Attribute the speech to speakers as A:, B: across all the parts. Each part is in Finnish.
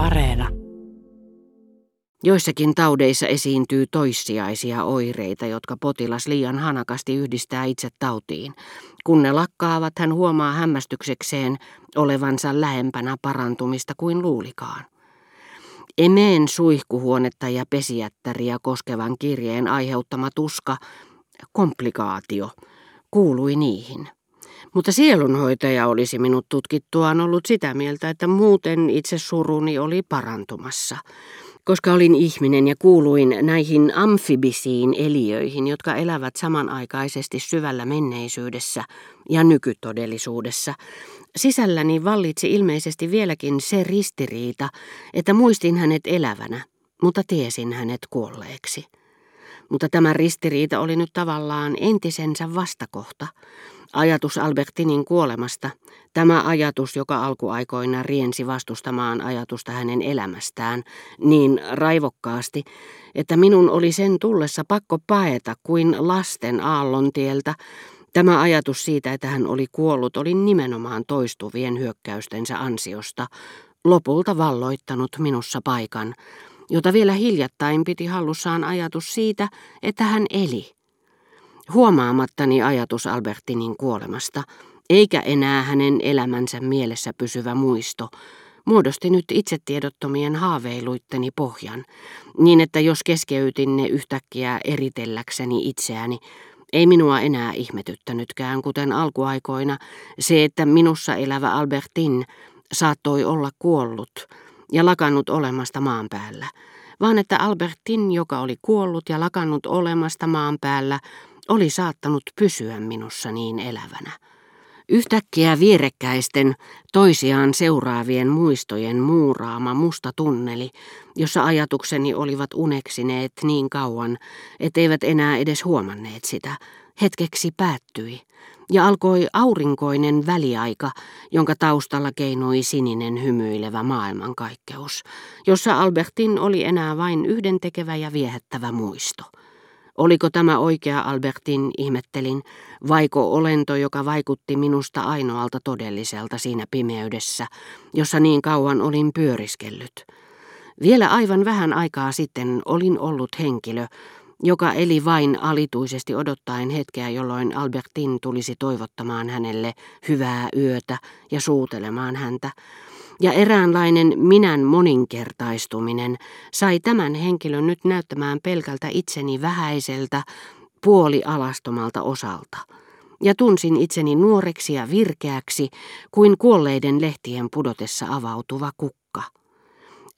A: Areena.
B: Joissakin taudeissa esiintyy toissijaisia oireita, jotka potilas liian hanakasti yhdistää itse tautiin. Kun ne lakkaavat, hän huomaa hämmästyksekseen olevansa lähempänä parantumista kuin luulikaan. Emeen suihkuhuonetta ja pesijättäriä koskevan kirjeen aiheuttama tuska, komplikaatio, kuului niihin. Mutta sielunhoitaja olisi minut tutkittuaan ollut sitä mieltä, että muuten itse suruni oli parantumassa. Koska olin ihminen ja kuuluin näihin amfibisiin eliöihin, jotka elävät samanaikaisesti syvällä menneisyydessä ja nykytodellisuudessa, sisälläni vallitsi ilmeisesti vieläkin se ristiriita, että muistin hänet elävänä, mutta tiesin hänet kuolleeksi. Mutta tämä ristiriita oli nyt tavallaan entisensä vastakohta. Ajatus Albertinin kuolemasta, tämä ajatus, joka alkuaikoina riensi vastustamaan ajatusta hänen elämästään niin raivokkaasti, että minun oli sen tullessa pakko paeta kuin lasten aallontieltä, Tämä ajatus siitä, että hän oli kuollut, oli nimenomaan toistuvien hyökkäystensä ansiosta. Lopulta valloittanut minussa paikan, jota vielä hiljattain piti hallussaan ajatus siitä, että hän eli. Huomaamattani ajatus Albertinin kuolemasta, eikä enää hänen elämänsä mielessä pysyvä muisto, muodosti nyt itsetiedottomien haaveiluitteni pohjan, niin että jos keskeytin ne yhtäkkiä eritelläkseni itseäni, ei minua enää ihmetyttänytkään, kuten alkuaikoina, se, että minussa elävä Albertin saattoi olla kuollut ja lakannut olemasta maan päällä, vaan että Albertin, joka oli kuollut ja lakannut olemasta maan päällä, oli saattanut pysyä minussa niin elävänä. Yhtäkkiä vierekkäisten, toisiaan seuraavien muistojen muuraama musta tunneli, jossa ajatukseni olivat uneksineet niin kauan, etteivät enää edes huomanneet sitä, hetkeksi päättyi, ja alkoi aurinkoinen väliaika, jonka taustalla keinui sininen hymyilevä maailmankaikkeus, jossa Albertin oli enää vain yhdentekevä ja viehättävä muisto. Oliko tämä oikea Albertin, ihmettelin, vaiko olento, joka vaikutti minusta ainoalta todelliselta siinä pimeydessä, jossa niin kauan olin pyöriskellyt. Vielä aivan vähän aikaa sitten olin ollut henkilö, joka eli vain alituisesti odottaen hetkeä, jolloin Albertin tulisi toivottamaan hänelle hyvää yötä ja suutelemaan häntä, ja eräänlainen minän moninkertaistuminen sai tämän henkilön nyt näyttämään pelkältä itseni vähäiseltä, puolialastomalta osalta. Ja tunsin itseni nuoreksi ja virkeäksi kuin kuolleiden lehtien pudotessa avautuva kukka.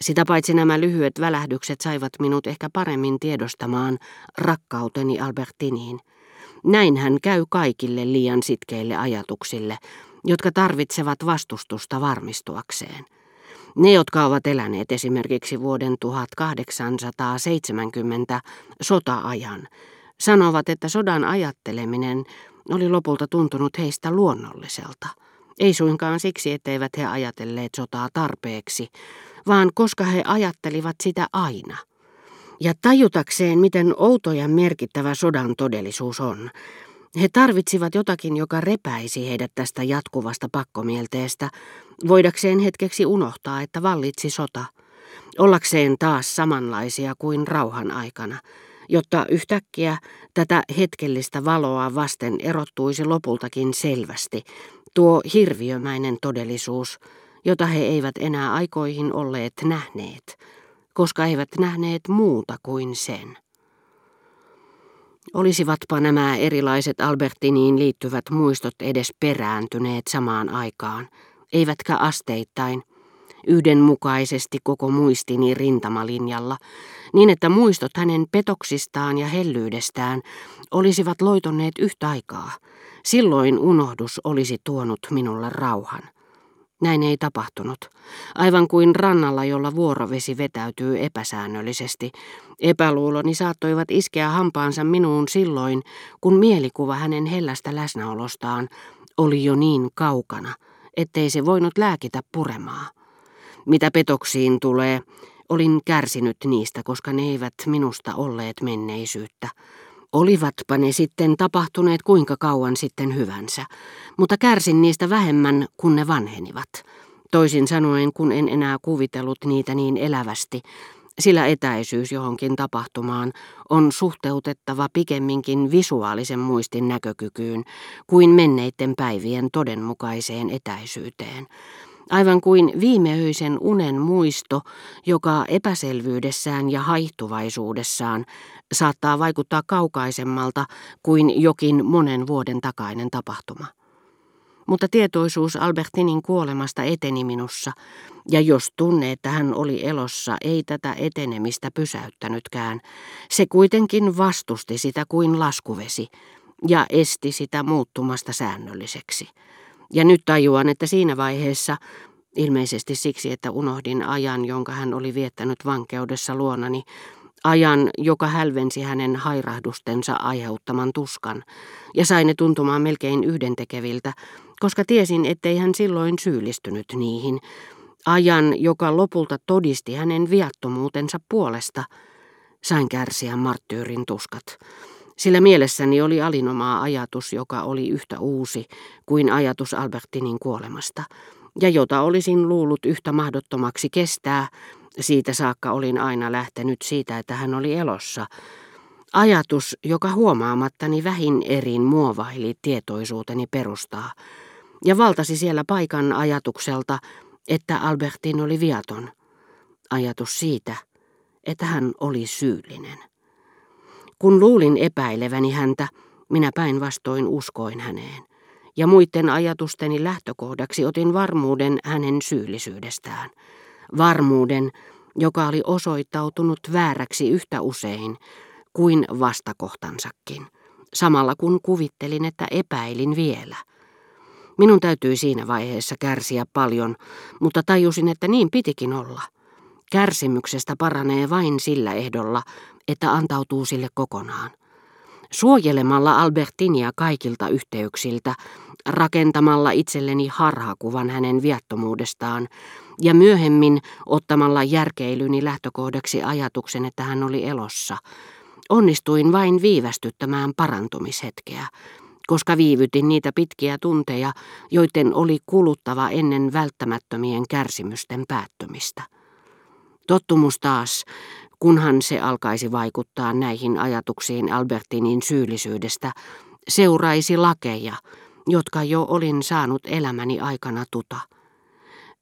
B: Sitä paitsi nämä lyhyet välähdykset saivat minut ehkä paremmin tiedostamaan rakkauteni Albertiniin. Näin hän käy kaikille liian sitkeille ajatuksille, jotka tarvitsevat vastustusta varmistuakseen. Ne, jotka ovat eläneet esimerkiksi vuoden 1870 sota-ajan, sanovat, että sodan ajatteleminen oli lopulta tuntunut heistä luonnolliselta. Ei suinkaan siksi, etteivät he ajatelleet sotaa tarpeeksi, vaan koska he ajattelivat sitä aina. Ja tajutakseen, miten outo ja merkittävä sodan todellisuus on, he tarvitsivat jotakin, joka repäisi heidät tästä jatkuvasta pakkomielteestä, voidakseen hetkeksi unohtaa, että vallitsi sota, ollakseen taas samanlaisia kuin rauhan aikana, jotta yhtäkkiä tätä hetkellistä valoa vasten erottuisi lopultakin selvästi tuo hirviömäinen todellisuus, jota he eivät enää aikoihin olleet nähneet, koska eivät nähneet muuta kuin sen. Olisivatpa nämä erilaiset Albertiniin liittyvät muistot edes perääntyneet samaan aikaan, eivätkä asteittain, yhdenmukaisesti koko muistini rintamalinjalla, niin että muistot hänen petoksistaan ja hellyydestään olisivat loitonneet yhtä aikaa. Silloin unohdus olisi tuonut minulle rauhan. Näin ei tapahtunut. Aivan kuin rannalla, jolla vuorovesi vetäytyy epäsäännöllisesti. Epäluuloni saattoivat iskeä hampaansa minuun silloin, kun mielikuva hänen hellästä läsnäolostaan oli jo niin kaukana, ettei se voinut lääkitä puremaa. Mitä petoksiin tulee, olin kärsinyt niistä, koska ne eivät minusta olleet menneisyyttä. Olivatpa ne sitten tapahtuneet kuinka kauan sitten hyvänsä, mutta kärsin niistä vähemmän, kun ne vanhenivat. Toisin sanoen, kun en enää kuvitellut niitä niin elävästi, sillä etäisyys johonkin tapahtumaan on suhteutettava pikemminkin visuaalisen muistin näkökykyyn kuin menneiden päivien todenmukaiseen etäisyyteen. Aivan kuin viimeöisen unen muisto, joka epäselvyydessään ja haihtuvaisuudessaan saattaa vaikuttaa kaukaisemmalta kuin jokin monen vuoden takainen tapahtuma. Mutta tietoisuus Albertinin kuolemasta eteni minussa, ja jos tunne, että hän oli elossa, ei tätä etenemistä pysäyttänytkään, se kuitenkin vastusti sitä kuin laskuvesi ja esti sitä muuttumasta säännölliseksi. Ja nyt tajuan, että siinä vaiheessa, ilmeisesti siksi, että unohdin ajan, jonka hän oli viettänyt vankeudessa luonani, ajan, joka hälvensi hänen hairahdustensa aiheuttaman tuskan, ja sai ne tuntumaan melkein yhdentekeviltä, koska tiesin, ettei hän silloin syyllistynyt niihin, ajan, joka lopulta todisti hänen viattomuutensa puolesta, sain kärsiä marttyyrin tuskat. Sillä mielessäni oli alinomaa ajatus, joka oli yhtä uusi kuin ajatus Albertinin kuolemasta, ja jota olisin luullut yhtä mahdottomaksi kestää, siitä saakka olin aina lähtenyt siitä, että hän oli elossa. Ajatus, joka huomaamattani vähin erin muovaili tietoisuuteni perustaa, ja valtasi siellä paikan ajatukselta, että Albertin oli viaton. Ajatus siitä, että hän oli syyllinen. Kun luulin epäileväni häntä, minä päinvastoin uskoin häneen, ja muiden ajatusteni lähtökohdaksi otin varmuuden hänen syyllisyydestään. Varmuuden, joka oli osoittautunut vääräksi yhtä usein kuin vastakohtansakin, samalla kun kuvittelin, että epäilin vielä. Minun täytyi siinä vaiheessa kärsiä paljon, mutta tajusin, että niin pitikin olla. Kärsimyksestä paranee vain sillä ehdolla, että antautuu sille kokonaan. Suojelemalla Albertinia kaikilta yhteyksiltä, rakentamalla itselleni harhakuvan hänen viattomuudestaan ja myöhemmin ottamalla järkeilyni lähtökohdaksi ajatuksen, että hän oli elossa, onnistuin vain viivästyttämään parantumishetkeä, koska viivytin niitä pitkiä tunteja, joiden oli kuluttava ennen välttämättömien kärsimysten päättymistä. Tottumus taas, kunhan se alkaisi vaikuttaa näihin ajatuksiin Albertinin syyllisyydestä, seuraisi lakeja, jotka jo olin saanut elämäni aikana tuta.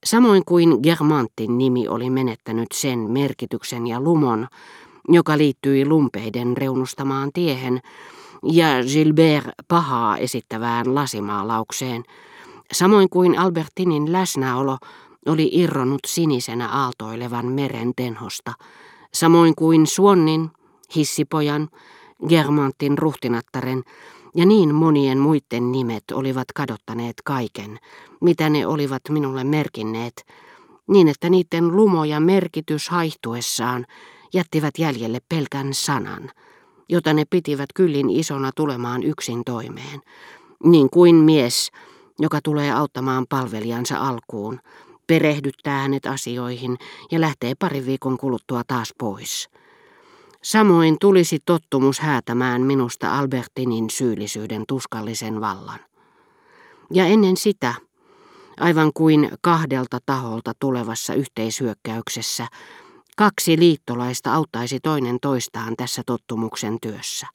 B: Samoin kuin Germantin nimi oli menettänyt sen merkityksen ja lumon, joka liittyi lumpeiden reunustamaan tiehen, ja Gilbert pahaa esittävään lasimaalaukseen, samoin kuin Albertinin läsnäolo oli irronnut sinisenä aaltoilevan meren tenhosta, samoin kuin Suonnin, hissipojan, Germantin ruhtinattaren ja niin monien muiden nimet olivat kadottaneet kaiken, mitä ne olivat minulle merkinneet, niin että niiden lumo ja merkitys haihtuessaan jättivät jäljelle pelkän sanan, jota ne pitivät kyllin isona tulemaan yksin toimeen, niin kuin mies, joka tulee auttamaan palvelijansa alkuun, perehdyttää hänet asioihin ja lähtee parin viikon kuluttua taas pois. Samoin tulisi tottumus häätämään minusta Albertinin syyllisyyden tuskallisen vallan. Ja ennen sitä, aivan kuin kahdelta taholta tulevassa yhteishyökkäyksessä, kaksi liittolaista auttaisi toinen toistaan tässä tottumuksen työssä.